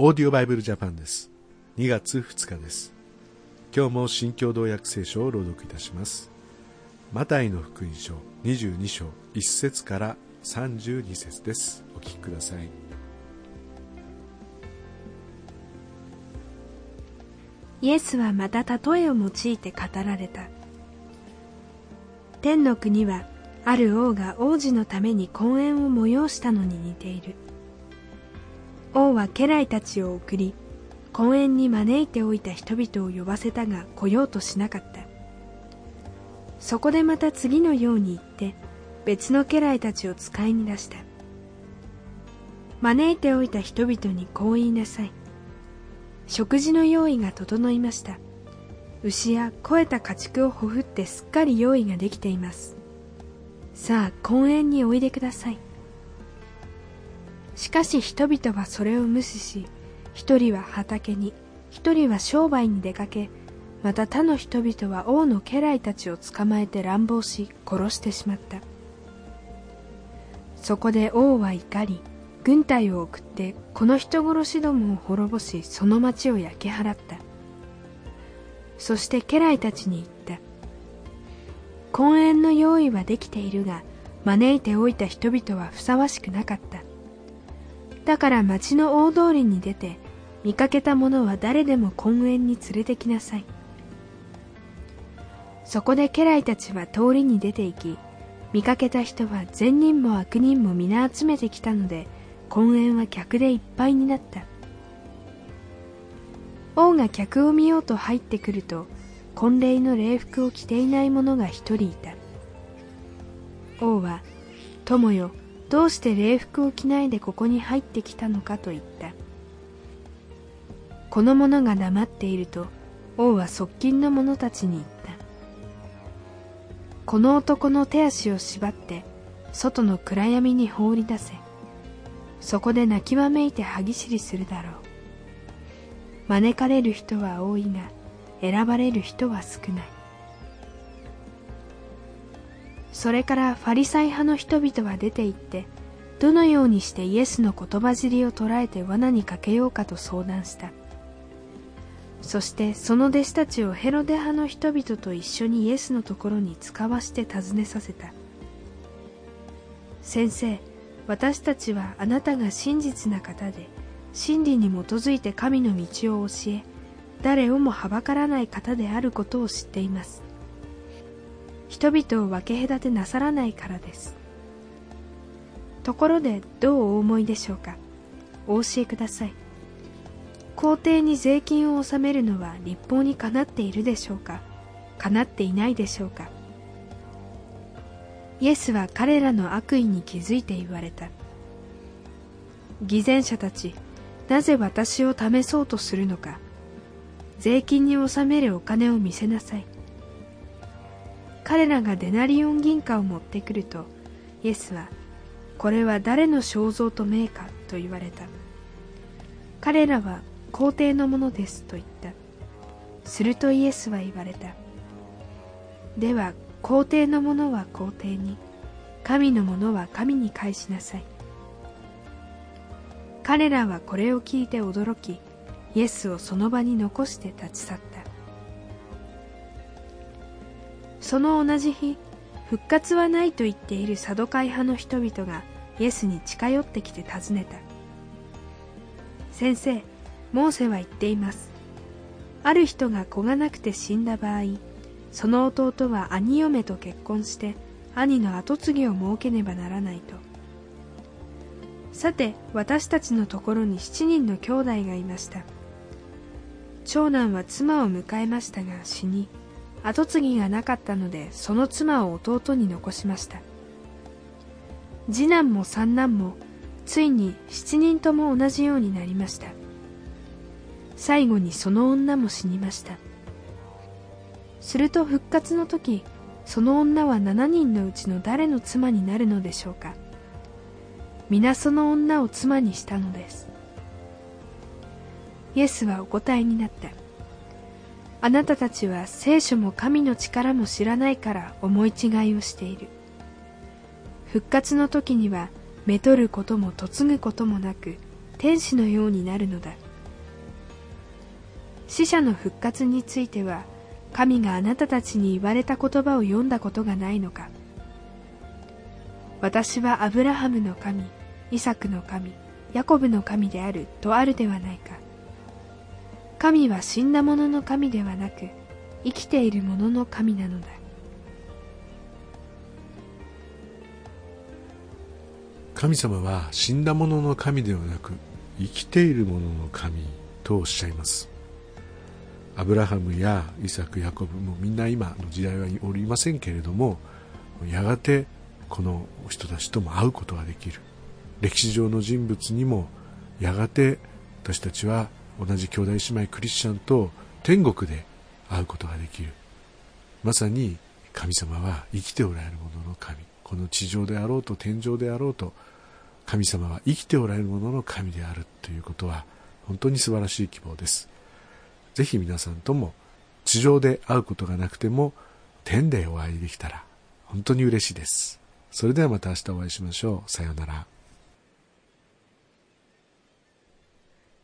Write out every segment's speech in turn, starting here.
オーディオバイブルジャパンです。2月2日です。今日も新共同訳聖書を朗読いたします。マタイの福音書22章1節から32節です。お聞きください。イエスはまた例えを用いて語られた。天の国はある王が王子のために婚宴を催したのに似ている。王は家来たちを送り婚宴に招いておいた人々を呼ばせたが来ようとしなかった。そこでまた次のように言って別の家来たちを使いに出した。招いておいた人々にこう言いなさい。食事の用意が整いました。牛や肥えた家畜をほふってすっかり用意ができています。さあ婚宴においでください。しかし人々はそれを無視し一人は畑に一人は商売に出かけまた他の人々は王の家来たちを捕まえて乱暴し殺してしまった。そこで王は怒り軍隊を送ってこの人殺しどもを滅ぼしその町を焼き払った。そして家来たちに言った。婚宴の用意はできているが招いておいた人々はふさわしくなかった。だから町の大通りに出て見かけた者は誰でも婚宴に連れてきなさい。そこで家来たちは通りに出て行き見かけた人は善人も悪人も皆集めてきたので婚宴は客でいっぱいになった。王が客を見ようと入ってくると婚礼の礼服を着ていない者が一人いた。王は「友よどうして礼服を着ないでここに入ってきたのかと言った。この者が黙っていると王は側近の者たちに言った。この男の手足を縛って外の暗闇に放り出せ。そこで泣きわめいて歯ぎしりするだろう。招かれる人は多いが選ばれる人は少ない。それからファリサイ派の人々は出て行ってどのようにしてイエスの言葉尻を捉えて罠にかけようかと相談した。そしてその弟子たちをヘロデ派の人々と一緒にイエスのところに使わして尋ねさせた。先生私たちはあなたが真実な方で真理に基づいて神の道を教え誰をもはばからない方であることを知っています。人々を分け隔てなさらないからです。ところでどうお思いでしょうか？お教えください。皇帝に税金を納めるのは立法にかなっているでしょうか？かなっていないでしょうか？イエスは彼らの悪意に気づいて言われた。偽善者たちなぜ私を試そうとするのか？税金に納めるお金を見せなさい。彼らがデナリオン銀貨を持ってくるとイエスはこれは誰の肖像と名かと言われた。彼らは皇帝のものですと言った。するとイエスは言われた。では皇帝のものは皇帝に神のものは神に返しなさい。彼らはこれを聞いて驚きイエスをその場に残して立ち去った。その同じ日復活はないと言っているサドカイ派の人々がイエスに近寄ってきて尋ねた。先生モーセは言っています。ある人が子がなくて死んだ場合その弟は兄嫁と結婚して兄の跡継ぎを設けねばならないと。さて私たちのところに7人の兄弟がいました。長男は妻を迎えましたが死に跡継ぎがなかったのでその妻を弟に残しました。次男も三男もついに7人とも同じようになりました。最後にその女も死にました。すると復活の時その女は7人のうちの誰の妻になるのでしょうか。皆その女を妻にしたのです。イエスはお答えになった。あなたたちは聖書も神の力も知らないから思い違いをしている。復活の時にはめとることも嫁ぐこともなく天使のようになるのだ。死者の復活については神があなたたちに言われた言葉を読んだことがないのか。私はアブラハムの神イサクの神ヤコブの神であるとあるではないか。神は死んだ者の神ではなく生きている者の神なのだ。神様は死んだ者の神ではなく生きている者の神とおっしゃいます。アブラハムやイサクヤコブもみんな今の時代はおりませんけれどもやがてこの人たちとも会うことができる。歴史上の人物にもやがて私たちは同じ兄弟姉妹クリスチャンと天国で会うことができる。まさに神様は生きておられる者のの神。この地上であろうと天上であろうと神様は生きておられる者の神であるということは本当に素晴らしい希望です。ぜひ皆さんとも地上で会うことがなくても天でお会いできたら本当に嬉しいです。それではまた明日お会いしましょう。さようなら。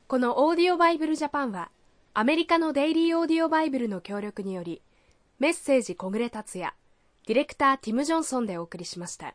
このオーディオバイブルジャパンはアメリカのデイリーオーディオバイブルの協力によりメッセージ小暮達也ディレクターティム・ジョンソンでお送りしました。